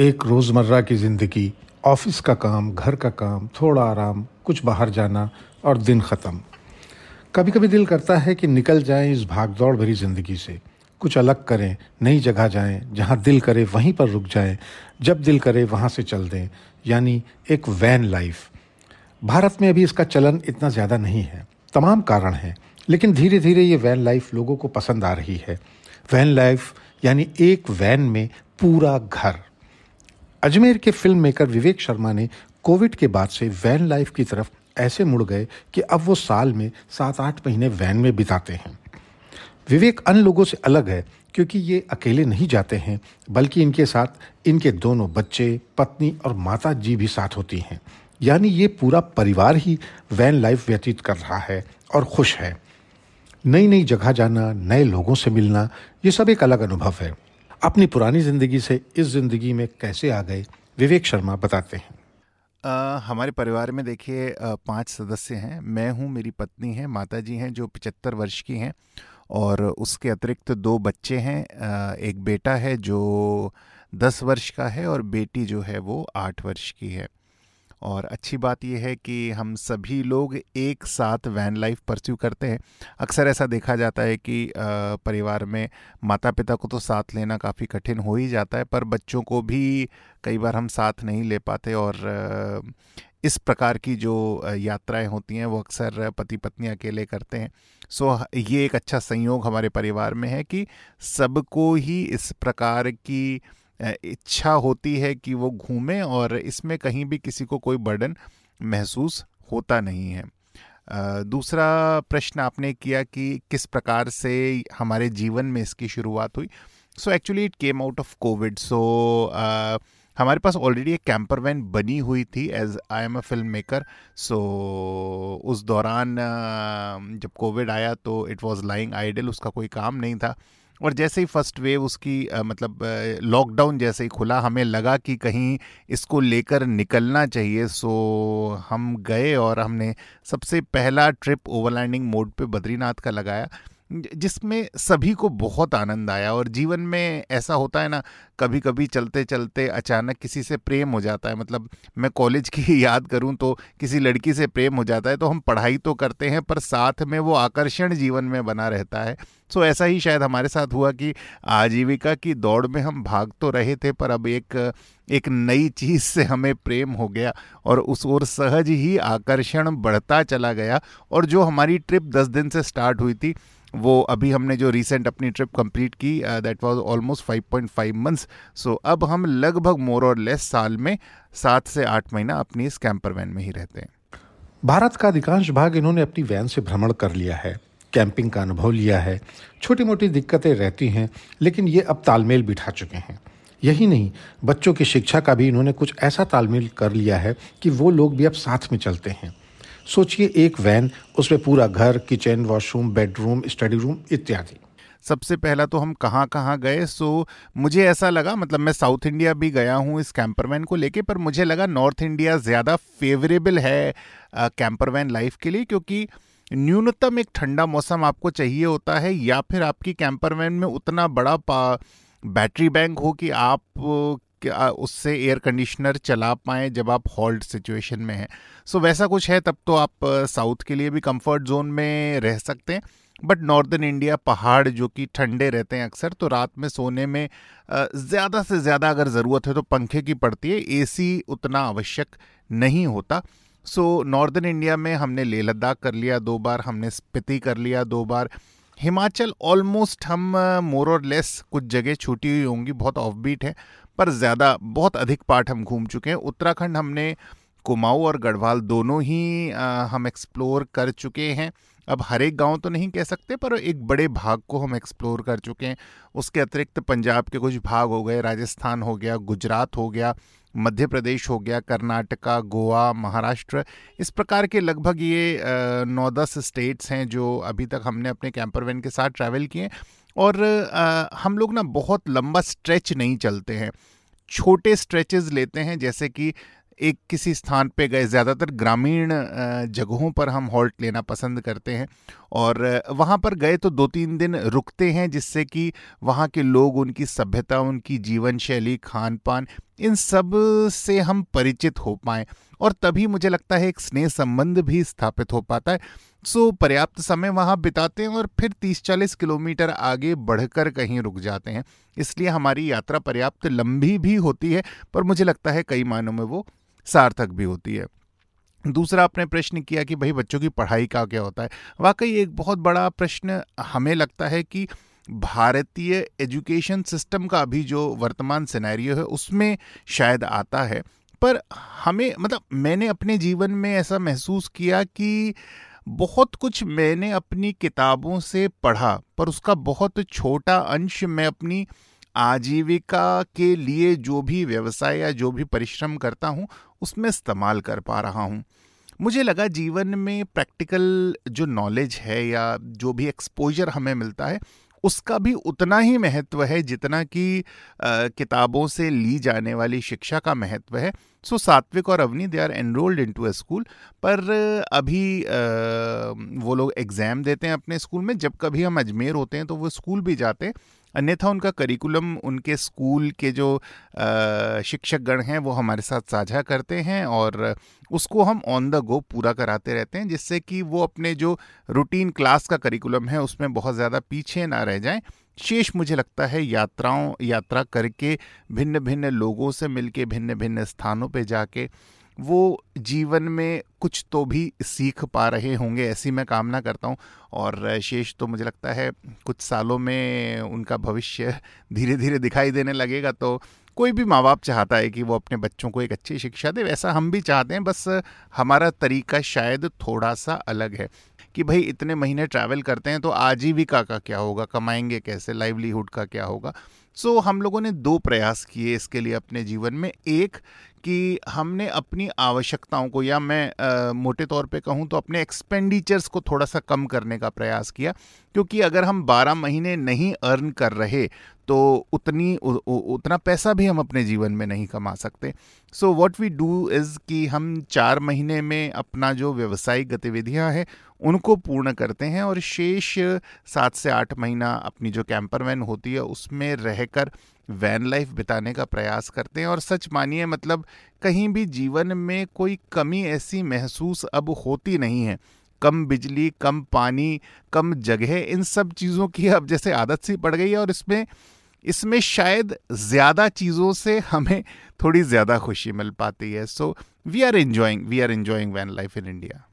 एक रोज़मर्रा की ज़िंदगी, ऑफ़िस का काम, घर का काम, थोड़ा आराम, कुछ बाहर जाना और दिन ख़त्म। कभी कभी दिल करता है कि निकल जाएँ इस भागदौड़ भरी ज़िंदगी से। कुछ अलग करें, नई जगह जाएँ, जहाँ दिल करे वहीं पर रुक जाएँ, जब दिल करे वहाँ से चल दें, यानी एक वैन लाइफ। भारत में अभी इसका चलन इतना ज़्यादा नहीं है। तमाम कारण हैं, लेकिन धीरे धीरे ये वैन लाइफ लोगों को पसंद आ रही है। वैन लाइफ, यानी एक वैन में पूरा घर। अजमेर के फ़िल्म मेकर विवेक शर्मा ने कोविड के बाद से वैन लाइफ की तरफ़ ऐसे मुड़ गए कि अब वो साल में सात आठ महीने वैन में बिताते हैं। विवेक अन्य लोगों से अलग है क्योंकि ये अकेले नहीं जाते हैं, बल्कि इनके साथ इनके दोनों बच्चे, पत्नी और माता जी भी साथ होती हैं। यानी ये पूरा परिवार ही वैन लाइफ व्यतीत कर रहा है और खुश है। नई नई जगह जाना, नए लोगों से मिलना, ये सब एक अलग अनुभव है। अपनी पुरानी ज़िंदगी से इस ज़िंदगी में कैसे आ गए विवेक शर्मा बताते हैं। आ, हमारे परिवार में देखिए पाँच सदस्य हैं। मैं हूँ मेरी पत्नी है माता जी हैं जो पचहत्तर वर्ष की हैं और उसके अतिरिक्त दो बच्चे हैं। एक बेटा है जो दस वर्ष का है और बेटी जो है वो आठ वर्ष की है। और अच्छी बात यह है कि हम सभी लोग एक साथ वैन लाइफ परस्यू करते हैं। अक्सर ऐसा देखा जाता है कि परिवार में माता पिता को तो साथ लेना काफ़ी कठिन हो ही जाता है, पर बच्चों को भी कई बार हम साथ नहीं ले पाते और इस प्रकार की जो यात्राएँ होती हैं वो अक्सर पति पत्नी अकेले करते हैं। सो ये एक अच्छा संयोग हमारे परिवार में है कि सबको ही इस प्रकार की इच्छा होती है कि वो घूमें और इसमें कहीं भी किसी को कोई बर्डन महसूस होता नहीं है। दूसरा प्रश्न आपने किया कि किस प्रकार से हमारे जीवन में इसकी शुरुआत हुई। So actually it came out of Covid so हमारे पास ऑलरेडी एक कैंपर वैन बनी हुई थी as I am a film maker so उस दौरान जब कोविड आया तो इट वॉज़ लाइंग आइडल उसका कोई काम नहीं था। और जैसे ही फ़र्स्ट वेव उसकी आ, मतलब लॉकडाउन जैसे ही खुला हमें लगा कि कहीं इसको लेकर निकलना चाहिए सो हम गए और हमने सबसे पहला ट्रिप ओवरलैंडिंग मोड पे बद्रीनाथ का लगाया। जिसमें सभी को बहुत आनंद आया और जीवन में ऐसा होता है ना कभी कभी चलते चलते अचानक किसी से प्रेम हो जाता है। मतलब मैं कॉलेज की याद करूँ तो किसी लड़की से प्रेम हो जाता है तो हम पढ़ाई तो करते हैं पर साथ में वो आकर्षण जीवन में बना रहता है। सो ऐसा ही शायद हमारे साथ हुआ कि आजीविका की दौड़ में हम भाग तो रहे थे पर अब एक एक नई चीज़ से हमें प्रेम हो गया और उस ओर सहज ही आकर्षण बढ़ता चला गया और जो हमारी ट्रिप दस दिन से स्टार्ट हुई थी वो अभी हमने जो रिसेंट अपनी ट्रिप कंप्लीट की that was almost 5.5 months so अब हम लगभग मोर और लेस साल में सात से आठ महीना अपनी इस कैंपर वैन में ही रहते हैं। भारत का अधिकांश भाग इन्होंने अपनी वैन से भ्रमण कर लिया है। कैंपिंग का अनुभव लिया है। छोटी मोटी दिक्कतें रहती हैं, लेकिन ये अब तालमेल बिठा चुके हैं। यही नहीं, बच्चों की शिक्षा का भी इन्होंने कुछ ऐसा तालमेल कर लिया है कि वो लोग भी अब साथ में चलते हैं। सोचिए, एक वैन, उसमें पूरा घर, kitchen, washroom, bedroom, study room इत्यादि। सबसे पहला तो हम कहाँ कहाँ गए, सो मुझे ऐसा लगा मतलब मैं साउथ इंडिया भी गया हूँ इस कैंपर वैन को लेके, पर मुझे लगा नॉर्थ इंडिया ज़्यादा फेवरेबल है कैंपर वैन लाइफ के लिए, क्योंकि न्यूनतम एक ठंडा मौसम आपको चाहिए होता है, या फिर आपकी कैंपर वैन में उतना बड़ा पा, बैटरी बैंक हो कि आप उससे एयर कंडीशनर चला पाएँ जब आप हॉल्ट सिचुएशन में हैं? सो so, वैसा कुछ है तब तो आप साउथ के लिए भी कंफर्ट जोन में रह सकते हैं। बट नॉर्दर्न इंडिया पहाड़ जो कि ठंडे रहते हैं अक्सर तो रात में सोने में ज़्यादा से ज़्यादा अगर ज़रूरत है तो पंखे की पड़ती है एसी उतना आवश्यक नहीं होता। सो नॉर्दर्न इंडिया में हमने लेह लद्दाख कर लिया दो बार हमने स्पिति कर लिया दो बार। हिमाचल ऑलमोस्ट हम मोर और लेस कुछ जगह छूटी हुई होंगी बहुत ऑफ़ बीट है पर ज़्यादा बहुत अधिक पार्ट हम घूम चुके हैं। उत्तराखंड हमने कुमाऊँ और गढ़वाल दोनों ही आ, हम एक्सप्लोर कर चुके हैं। अब हर एक गाँव तो नहीं कह सकते पर एक बड़े भाग को हम एक्सप्लोर कर चुके हैं। उसके अतिरिक्त पंजाब के कुछ भाग हो गए राजस्थान हो गया गुजरात हो गया मध्य प्रदेश हो गया, कर्नाटका, गोवा, महाराष्ट्र। इस प्रकार के लगभग ये नौ दस स्टेट्स हैं जो अभी तक हमने अपने कैंपर वैन के साथ ट्रैवल किए और हम लोग ना बहुत लंबा स्ट्रेच नहीं चलते हैं। छोटे स्ट्रेचेस लेते हैं, जैसे कि एक किसी स्थान पे गए, ज़्यादातर ग्रामीण जगहों पर हम हॉल्ट लेना पसंद करते हैं और वहाँ पर गए तो दो तीन दिन रुकते हैं जिससे कि वहाँ के लोग, उनकी सभ्यता, उनकी जीवन शैली खान पान इन सबसे हम परिचित हो पाएँ और तभी मुझे लगता है एक स्नेह संबंध भी स्थापित हो पाता है। सो, पर्याप्त समय वहाँ बिताते हैं और फिर 30-40 किलोमीटर आगे बढ़कर कहीं रुक जाते हैं। इसलिए हमारी यात्रा पर्याप्त लंबी भी होती है, पर मुझे लगता है कई मायनों में वो सार्थक भी होती है। दूसरा आपने प्रश्न किया कि भाई बच्चों की पढ़ाई का क्या होता है? वाकई एक बहुत बड़ा प्रश्न हमें लगता है कि भारतीय एजुकेशन सिस्टम का अभी जो वर्तमान सिनेरियो है, उसमें शायद आता है। पर हमें मतलब मैंने अपने जीवन में ऐसा महसूस किया कि बहुत कुछ मैंने अपनी किताबों से पढ़ा, पर उसका बहुत छोटा अंश मैं अपनी आजीविका के लिए जो भी व्यवसाय या जो भी परिश्रम करता हूँ उसमें इस्तेमाल कर पा रहा हूँ। मुझे लगा जीवन में प्रैक्टिकल जो नॉलेज है या जो भी एक्सपोजर हमें मिलता है उसका भी उतना ही महत्व है जितना कि किताबों से ली जाने वाली शिक्षा का महत्व है। सो सात्विक और Avani they are enrolled into a school पर अभी आ, वो लोग एग्ज़ाम देते हैं अपने स्कूल में। जब कभी हम अजमेर होते हैं तो वो स्कूल भी जाते हैं। अन्यथा उनका करिकुलम उनके स्कूल के जो शिक्षक गण हैं, वो हमारे साथ साझा करते हैं और उसको हम ऑन द गो पूरा कराते रहते हैं, जिससे कि वो अपने जो रूटीन क्लास का करिकुलम है, उसमें बहुत ज़्यादा पीछे ना रह जाएँ। शेष मुझे लगता है यात्राओं, यात्रा करके भिन्न भिन्न लोगों से मिलके भिन्न भिन्न स्थानों पे जाके वो जीवन में कुछ तो भी सीख पा रहे होंगे ऐसी मैं कामना करता हूँ। और शेष तो मुझे लगता है कुछ सालों में उनका भविष्य धीरे धीरे दिखाई देने लगेगा तो कोई भी माँ बाप चाहता है कि वो अपने बच्चों को एक अच्छी शिक्षा दे वैसा हम भी चाहते हैं बस हमारा तरीका शायद थोड़ा सा अलग है कि भाई इतने महीने ट्रैवल करते हैं तो आजीविका का क्या होगा कमाएँगे कैसे लाइवलीहुड का क्या होगा? सो so, हम लोगों ने दो प्रयास किए इसके लिए अपने जीवन में। एक कि हमने अपनी आवश्यकताओं को या मैं आ, मोटे तौर पे कहूँ तो अपने एक्सपेंडिचर्स को थोड़ा सा कम करने का प्रयास किया क्योंकि अगर हम 12 महीने नहीं अर्न कर रहे तो उतनी उ, उ, उतना पैसा भी हम अपने जीवन में नहीं कमा सकते। So what we do is कि हम चार महीने में अपना जो व्यवसायिक गतिविधियाँ हैं उनको पूर्ण करते हैं और शेष सात से आठ महीना अपनी जो कैंपर वैन होती है उसमें रहकर वैन लाइफ बिताने का प्रयास करते हैं। और सच मानिए मतलब कहीं भी जीवन में कोई कमी ऐसी महसूस अब होती नहीं है। कम बिजली, कम पानी, कम जगह, इन सब चीज़ों की अब जैसे आदत सी पड़ गई है और इसमें इसमें शायद ज़्यादा चीज़ों से हमें थोड़ी ज़्यादा खुशी मिल पाती है। So we are enjoying we are enjoying van life in India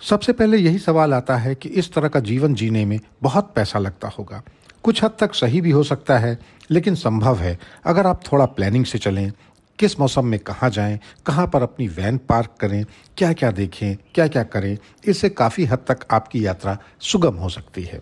सबसे पहले यही सवाल आता है कि इस तरह का जीवन जीने में बहुत पैसा लगता होगा। कुछ हद तक सही भी हो सकता है, लेकिन संभव है। अगर आप थोड़ा प्लानिंग से चलें किस मौसम में कहाँ जाएँ, कहाँ पर अपनी वैन पार्क करें क्या क्या देखें क्या क्या करें इससे काफ़ी हद तक आपकी यात्रा सुगम हो सकती है।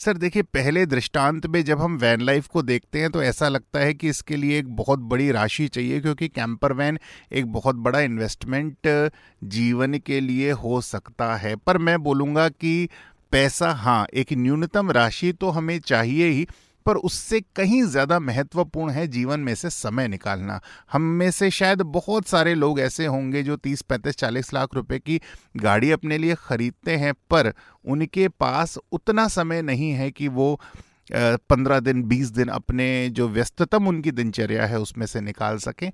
सर देखिए पहले दृष्टांत में जब हम वैन लाइफ को देखते हैं तो ऐसा लगता है कि इसके लिए एक बहुत बड़ी राशि चाहिए क्योंकि कैंपर वैन एक बहुत बड़ा इन्वेस्टमेंट जीवन के लिए हो सकता है। पर मैं बोलूँगा कि पैसा हाँ एक न्यूनतम राशि तो हमें चाहिए ही पर उससे कहीं ज़्यादा महत्वपूर्ण है जीवन में से समय निकालना। हम में से शायद बहुत सारे लोग ऐसे होंगे जो 30 पैंतीस, चालीस लाख रुपए की गाड़ी अपने लिए ख़रीदते हैं, पर उनके पास उतना समय नहीं है कि वो पंद्रह दिन, बीस दिन अपने जो व्यस्ततम उनकी दिनचर्या है उसमें से निकाल सकें।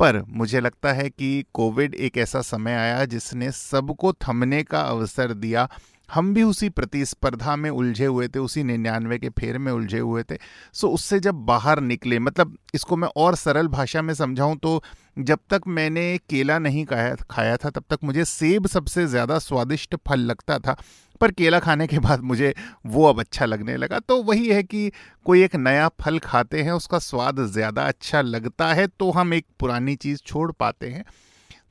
पर मुझे लगता है कि कोविड एक ऐसा समय आया जिसने सबको थमने का अवसर दिया। हम भी उसी प्रतिस्पर्धा में उलझे हुए थे, उसी निन्यानवे के फेर में उलझे हुए थे। सो उससे जब बाहर निकले मतलब इसको मैं और सरल भाषा में समझाऊं तो जब तक मैंने केला नहीं खाया खाया था, तब तक मुझे सेब सबसे ज़्यादा स्वादिष्ट फल लगता था। पर केला खाने के बाद मुझे वो अब अच्छा लगने लगा। तो वही है कि कोई एक नया फल खाते हैं, उसका स्वाद ज़्यादा अच्छा लगता है तो हम एक पुरानी चीज़ छोड़ पाते हैं।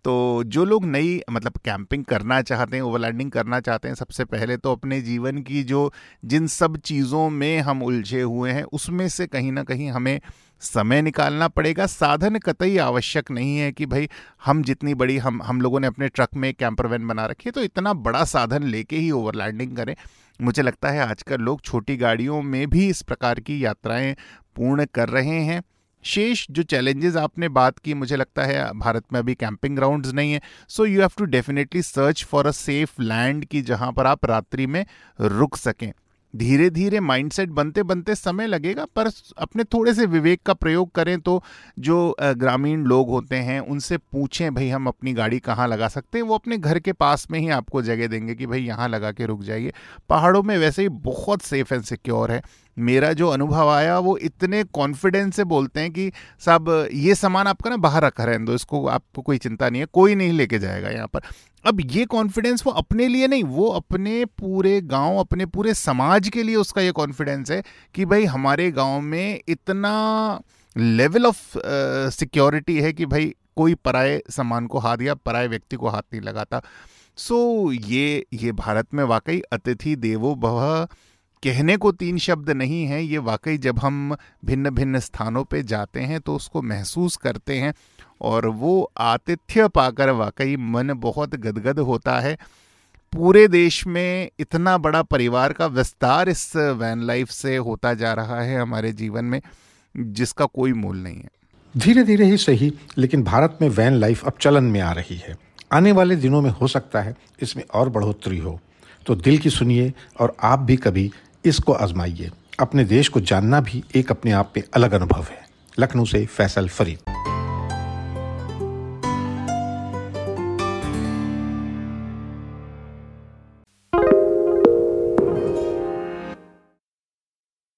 तो जो लोग नई मतलब कैंपिंग करना चाहते हैं, ओवरलैंडिंग करना चाहते हैं, सबसे पहले तो अपने जीवन की जो जिन सब चीज़ों में हम उलझे हुए हैं, उसमें से कहीं ना कहीं हमें समय निकालना पड़ेगा। साधन कतई आवश्यक नहीं है कि भाई हम जितनी बड़ी, हम हम लोगों ने अपने ट्रक में कैंपर वैन बना रखी है तो इतना बड़ा साधन लेके ही ओवरलैंडिंग करें। मुझे लगता है आजकल लोग छोटी गाड़ियों में भी इस प्रकार की यात्राएँ पूर्ण कर रहे हैं। शेष जो चैलेंजेस आपने बात की, मुझे लगता है भारत में अभी कैंपिंग ग्राउंड्स नहीं है। So you have to definitely search for a safe land की जहाँ पर आप रात्रि में रुक सकें। धीरे धीरे माइंडसेट बनते बनते समय लगेगा, पर अपने थोड़े से विवेक का प्रयोग करें तो जो ग्रामीण लोग होते हैं, उनसे पूछें, भाई, हम अपनी गाड़ी कहाँ लगा सकते हैं? वो अपने घर के पास में ही आपको जगह देंगे कि, भाई, यहाँ लगा के रुक जाइए। पहाड़ों में वैसे ही बहुत सेफ़ एंड सिक्योर है। मेरा जो अनुभव आया वो इतने कॉन्फिडेंस से बोलते हैं कि साहब ये सामान आपका ना बाहर रखा रहने दो इसको आपको कोई चिंता नहीं है कोई नहीं लेके जाएगा यहाँ पर। अब ये कॉन्फिडेंस वो अपने लिए नहीं वो अपने पूरे गाँव अपने पूरे समाज के लिए उसका ये कॉन्फिडेंस है कि भाई हमारे गाँव में इतना लेवल ऑफ़ सिक्योरिटी है कि भाई कोई पराए सामान को हाथ या पराए व्यक्ति को हाथ नहीं लगाता। सो so, ये ये भारत में वाकई अतिथि देवो भव कहने को तीन शब्द नहीं है, ये वाकई जब हम भिन्न भिन्न स्थानों पे जाते हैं तो उसको महसूस करते हैं और वो आतिथ्य पाकर वाकई मन बहुत गदगद होता है। पूरे देश में इतना बड़ा परिवार का विस्तार इस वैन लाइफ से होता जा रहा है हमारे जीवन में, जिसका कोई मूल नहीं है। धीरे धीरे ही सही, लेकिन भारत में वैन लाइफ अब चलन में आ रही है। आने वाले दिनों में हो सकता है इसमें और बढ़ोतरी हो। तो दिल की सुनिए और आप भी कभी इसको आजमाइए। अपने देश को जानना भी एक अपने आप में अलग अनुभव है। लखनऊ से फैसल फरीद।